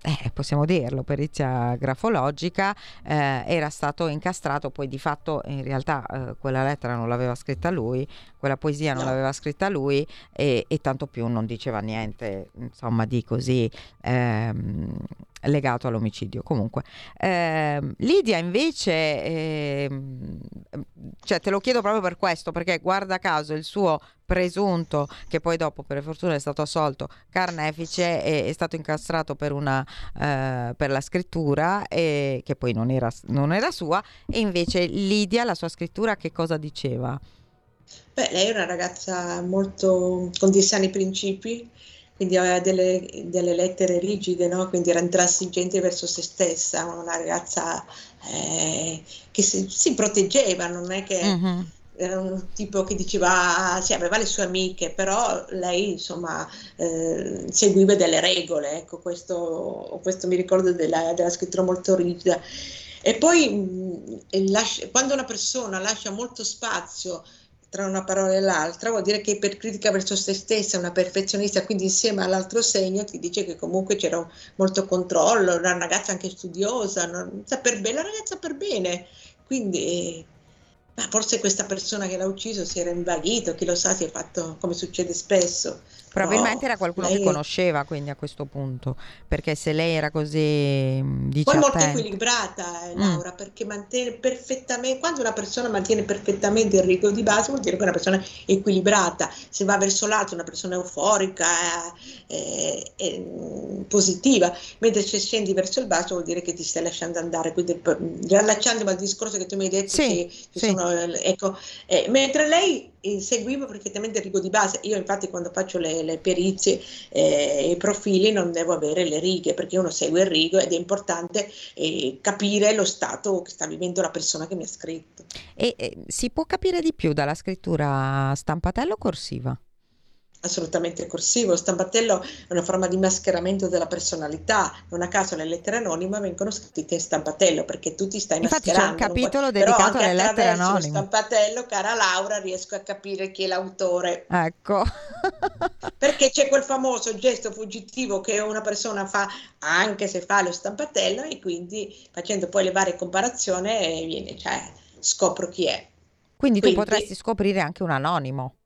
eh, possiamo dirlo, perizia grafologica, eh, era stato incastrato, poi di fatto in realtà eh, quella lettera non l'aveva scritta lui, quella poesia non no. l'aveva scritta lui e, e, tanto più non diceva niente, insomma, di così ehm, legato all'omicidio. Comunque, ehm, Lidia invece, ehm, cioè te lo chiedo proprio per questo, perché guarda caso il suo presunto, che poi dopo per fortuna è stato assolto, carnefice, è, è stato incastrato per, una, eh, per la scrittura, che poi non era, non era sua, e invece Lidia, la sua scrittura, che cosa diceva? Beh, lei è una ragazza molto con dei sani principi, quindi aveva delle, delle lettere rigide, no? quindi era intransigente verso se stessa, una ragazza eh, che si, si, proteggeva, non è che uh-huh. era un tipo che diceva, sì, aveva le sue amiche, però lei insomma eh, seguiva delle regole, ecco, questo, questo mi ricordo della, della scrittura molto rigida. E poi mh, lascia, quando una persona lascia molto spazio tra una parola e l'altra, vuol dire che per critica verso se stessa è una perfezionista, quindi insieme all'altro segno ti dice che comunque c'era molto controllo, una ragazza anche studiosa, sa per bene, la ragazza per bene, quindi ma forse questa persona che l'ha ucciso si era invaghito, chi lo sa, si è fatto come succede spesso. Probabilmente no, era qualcuno lei... che conosceva quindi a questo punto, perché se lei era così dice Poi molto equilibrata eh, mm. Laura, mm. perché mantiene perfettamente, quando una persona mantiene perfettamente il rigo di base vuol dire che è una persona equilibrata, se va verso l'alto una persona euforica, eh, eh, positiva, mentre se scendi verso il basso vuol dire che ti stai lasciando andare, quindi riallacciandomi al discorso che tu mi hai detto sì, che ci sì. sono, ecco, eh, mentre lei seguivo perfettamente il rigo di base. Io infatti quando faccio le, le perizie e eh, i profili non devo avere le righe perché uno segue il rigo ed è importante eh, capire lo stato che sta vivendo la persona che mi ha scritto. E eh, si può capire di più dalla scrittura stampatello o corsiva? Assolutamente corsivo. Stampatello è una forma di mascheramento della personalità. Non a caso le lettere anonime vengono scritte in stampatello perché tu ti stai Infatti mascherando. C'è un capitolo dedicato alle lettere anonime. stampatello, cara Laura, riesco a capire chi è l'autore. Ecco. perché c'è quel famoso gesto fuggitivo che una persona fa anche se fa lo stampatello e quindi facendo poi le varie comparazioni viene, cioè, scopro chi è. Quindi, quindi tu potresti scoprire anche un anonimo.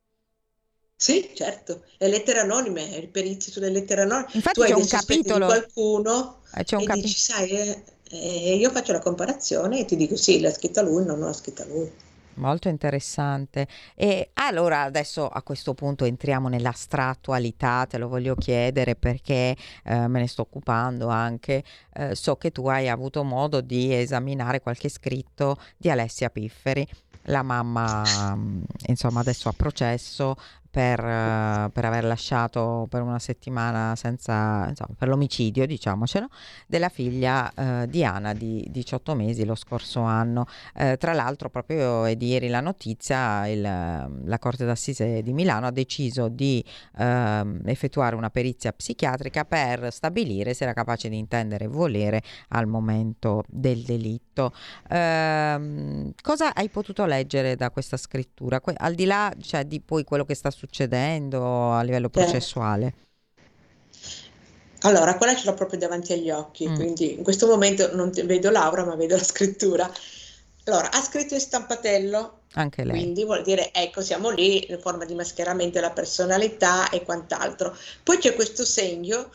Sì, certo, le lettere anonime, i perizi sulle lettere anonime. Infatti tu c'è un capitolo. Qualcuno eh, c'è un e capi- dici, sai, eh, eh, io faccio la comparazione e ti dico sì, l'ha scritta lui, non l'ha scritta lui. Molto interessante. E allora adesso a questo punto entriamo nell'astrattualità, te lo voglio chiedere perché eh, me ne sto occupando anche. Eh, so che tu hai avuto modo di esaminare qualche scritto di Alessia Pifferi. La mamma, mm, insomma, adesso a processo per, uh, per, aver lasciato per una settimana senza, insomma, per l'omicidio, diciamocelo, della figlia uh, Diana di 18 mesi lo scorso anno. Uh, tra l'altro, proprio di ieri la notizia, il, la Corte d'Assise di Milano ha deciso di ehm, effettuare una perizia psichiatrica per stabilire se era capace di intendere e volere al momento del delitto. Ehm, cosa hai potuto leggere da questa scrittura? Que- al di là cioè, di poi quello che sta succedendo, succedendo a livello processuale? Allora, quella ce l'ho proprio davanti agli occhi, mm. quindi in questo momento non vedo Laura, ma vedo la scrittura. Allora, ha scritto in stampatello, anche lei. Quindi vuol dire, ecco, siamo lì, in forma di mascheramento della personalità e quant'altro. Poi c'è questo segno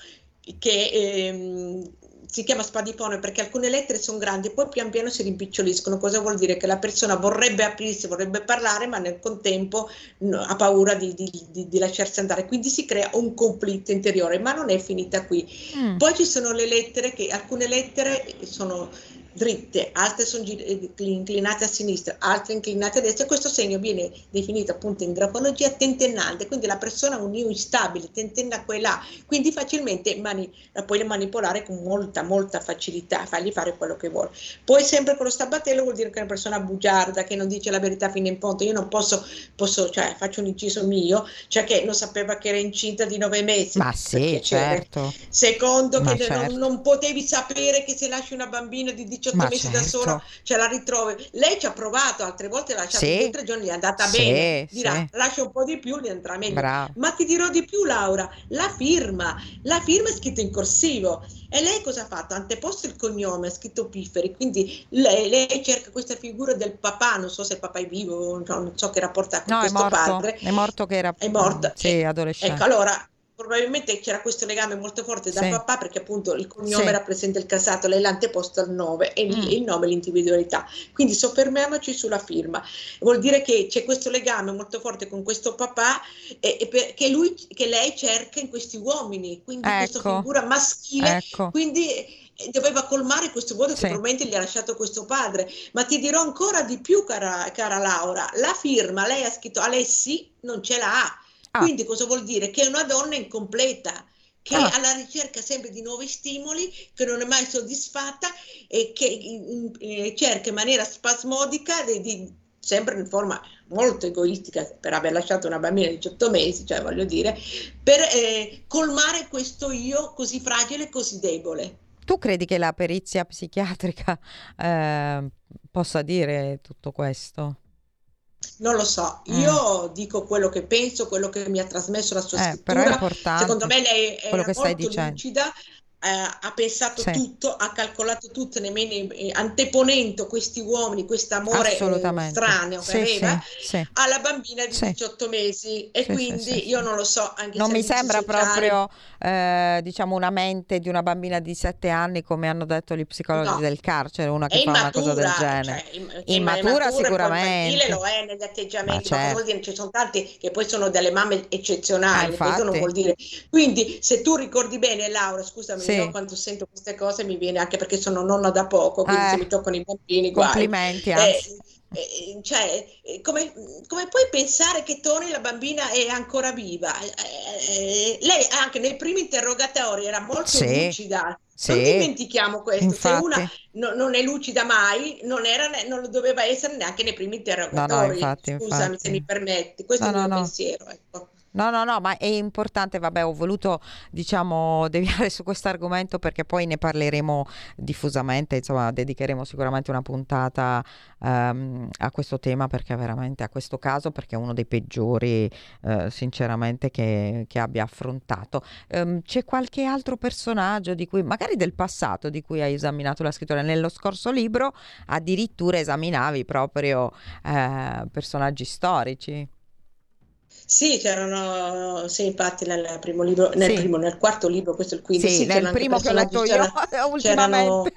che ehm, si chiama spadipone perché alcune lettere sono grandi, poi pian piano si rimpiccioliscono. Cosa vuol dire? Che la persona vorrebbe aprirsi, vorrebbe parlare, ma nel contempo no, ha paura di, di, di, di, lasciarsi andare. Quindi si crea un conflitto interiore, ma non è finita qui. Mm. Poi ci sono le lettere che alcune lettere sono dritte, altre sono eh, inclinate a sinistra, altre inclinate a destra. Questo segno viene definito appunto in grafologia tentennante, quindi la persona è un io instabile, tentenna qua e là, quindi facilmente mani, la puoi manipolare con molta, molta facilità, fargli fare quello che vuole. Poi sempre con lo stabatello vuol dire che è una persona bugiarda, che non dice la verità fino in fondo. Io non posso, posso cioè faccio un inciso mio, cioè che non sapeva che era incinta di nove mesi. Ma sì, certo. Secondo, Ma che certo. non, non, potevi sapere che se lasci una bambina di 18 Ma mesi certo. da sola ce la ritrovi. Lei ci ha provato, altre volte l'ha lasciata sì. tre giorni, è andata sì, bene. Dirà, sì. lascia un po' di più, gli andrà meglio. Bravo. Ma ti dirò di più, Laura, la firma, la firma è scritta in corsivo. E lei cosa ha fatto? Ha anteposto il cognome, ha scritto Pifferi, quindi lei, lei, cerca questa figura del papà, non so se il papà è vivo, non so che rapporto ha con no, questo è morto, padre. È morto che era è morto. Sì, adolescente. Ecco, allora probabilmente c'era questo legame molto forte da sì. papà perché appunto il cognome sì. rappresenta il casato, lei l'ha anteposto al nome e mm. il nome l'individualità. Quindi soffermiamoci sulla firma. Vuol dire che c'è questo legame molto forte con questo papà e, e per, che, lui, che lei cerca in questi uomini, quindi ecco. questa figura maschile. Ecco. Quindi eh, doveva colmare questo vuoto sì. che probabilmente gli ha lasciato questo padre. Ma ti dirò ancora di più, cara, cara Laura, la firma, lei ha scritto Alessi, non ce l'ha Ah. Quindi cosa vuol dire? Che è una donna incompleta che ah. è alla ricerca sempre di nuovi stimoli, che non è mai soddisfatta e che in, in, cerca in maniera spasmodica di, di, sempre in forma molto egoistica per aver lasciato una bambina di 18 mesi, cioè voglio dire, per eh, colmare questo io così fragile e così debole. Tu credi che la perizia psichiatrica eh, possa dire tutto questo? Non lo so, mm. io dico quello che penso, quello che mi ha trasmesso la sua eh, scrittura. Secondo me lei è molto lucida eh, ha pensato sì. tutto, ha calcolato tutto, nemmeno eh, anteponendo questi uomini, questo amore eh, strano che sì, aveva sì, alla bambina di 18 mesi e quindi io non lo so. Anche non mi sembra sociali... proprio eh, diciamo una mente di una bambina di 7 anni come hanno detto gli psicologi no. del carcere, una che fa immatura, una cosa del genere. Cioè, immatura, immatura sicuramente. lo è negli atteggiamenti, ma, certo. dire ci sono tanti che poi sono delle mamme eccezionali, ah, non vuol dire. Quindi se tu ricordi bene Laura, scusami sì. io quando sento queste cose mi viene anche perché sono nonna da poco, quindi eh, se mi toccano i bambini, complimenti. Guai. Eh, eh, cioè, eh, come, come, puoi pensare che Tony, la bambina, è ancora viva? Eh, eh, lei anche nel primo interrogatorio era molto sì, lucida. Sì, non dimentichiamo questo, infatti. se una no, non è lucida mai, non, era, non lo doveva essere neanche nei primi interrogatori. No, no, infatti, Scusami infatti. se mi permetti, questo è il mio pensiero. Ecco. No, no, no, ma è importante, vabbè, ho voluto, diciamo, deviare su questo argomento perché poi ne parleremo diffusamente, insomma, dedicheremo sicuramente una puntata um, a questo tema perché veramente, a questo caso, perché è uno dei peggiori, uh, sinceramente, che, che, abbia affrontato. Um, c'è qualche altro personaggio di cui, magari del passato, di cui hai esaminato la scrittura? Nello scorso libro addirittura esaminavi proprio uh, personaggi storici. Sì, c'erano, sì, infatti nel primo libro, nel, sì. primo, nel quarto libro, questo è il quinto. Sì, sì nel primo che ho letto io ultimamente.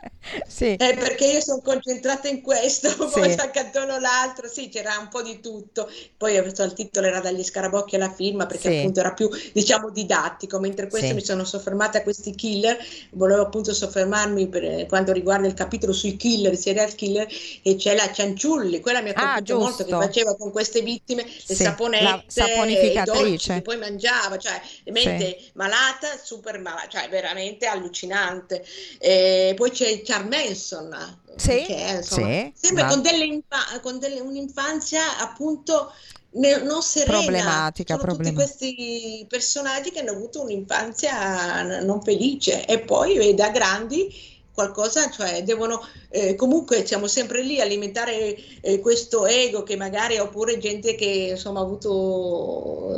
Sì. Eh, perché io sono concentrata in questo, poi accantono l'altro, sì, c'era un po' di tutto. Poi il titolo era dagli scarabocchi alla firma, perché appunto era più, diciamo, didattico, mentre questo mi sono soffermata a questi killer, volevo appunto soffermarmi per quanto riguarda il capitolo sui killer, serial killer, e c'è la Cianciulli, quella mi ha ah, colpito ah, molto, che faceva con queste vittime le saponette. Saponificatrice. Che poi mangiava, cioè mente sì. malata, super malata, cioè veramente allucinante. E poi c'è Charles Manson, sì, che insomma, sì, sempre ma... con, delle con delle, un'infanzia appunto non serena. Problematica, Sono problematica. tutti questi personaggi che hanno avuto un'infanzia non felice e poi da grandi qualcosa, cioè devono eh, comunque siamo sempre lì a alimentare eh, questo ego che magari oppure gente che insomma ha avuto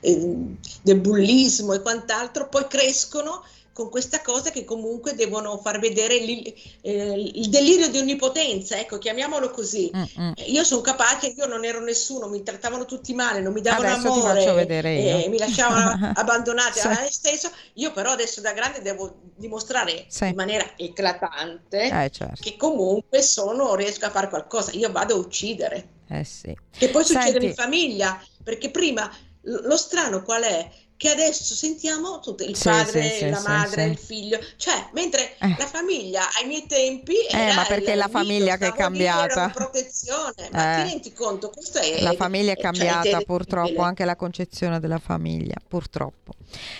eh, del bullismo e quant'altro, poi crescono con questa cosa che comunque devono far vedere il, eh, il delirio di onnipotenza, ecco, chiamiamolo così. Mm-hmm. Io sono capace, io non ero nessuno, mi trattavano tutti male, non mi davano adesso amore, eh, mi lasciavano abbandonati sì. a me stesso. Io però adesso da grande devo dimostrare sì. in maniera eclatante eh, certo. che comunque sono, riesco a fare qualcosa. Io vado a uccidere. Eh sì. Che poi Senti... succede in famiglia, perché prima lo strano qual è? Che adesso sentiamo tutto il sì, padre, sì, la sì, madre, il figlio, cioè mentre eh. la famiglia ai miei tempi eh, ma perché la famiglia che è cambiata? protezione, ma eh. ti rendi conto? Questo è la famiglia è cioè, cambiata cioè, purtroppo anche la concezione della famiglia purtroppo.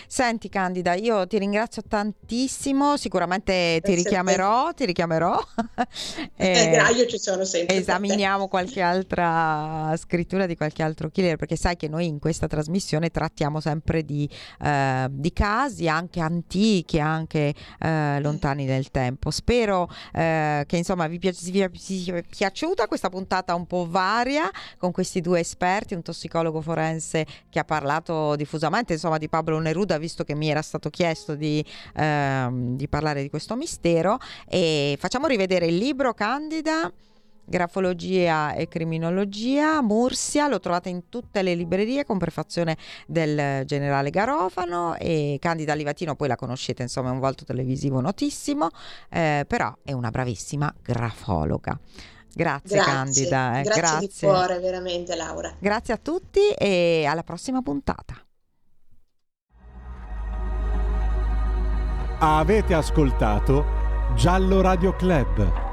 Senti Candida io ti ringrazio tantissimo. Sicuramente ti richiamerò ti richiamerò. Eh, io ci sono sempre esaminiamo qualche altra scrittura di qualche altro killer perché sai che noi in questa trasmissione trattiamo sempre di, eh, di casi anche antichi, anche eh, lontani nel tempo. Spero eh, che insomma vi, pi- vi sia piaciuta questa puntata un po' varia con questi due esperti, un tossicologo forense che ha parlato diffusamente insomma di Pablo Neruda, visto che mi era stato chiesto di, ehm, di parlare di questo mistero e facciamo rivedere il libro Candida Grafologia e criminologia, Mursia, lo trovate in tutte le librerie con prefazione del generale Garofano e Candida Livatino, poi la conoscete, insomma è un volto televisivo notissimo, eh, però è una bravissima grafologa. Grazie, grazie Candida. Eh, grazie, grazie di cuore, veramente Laura. Grazie a tutti e alla prossima puntata. Avete ascoltato Giallo Radio Club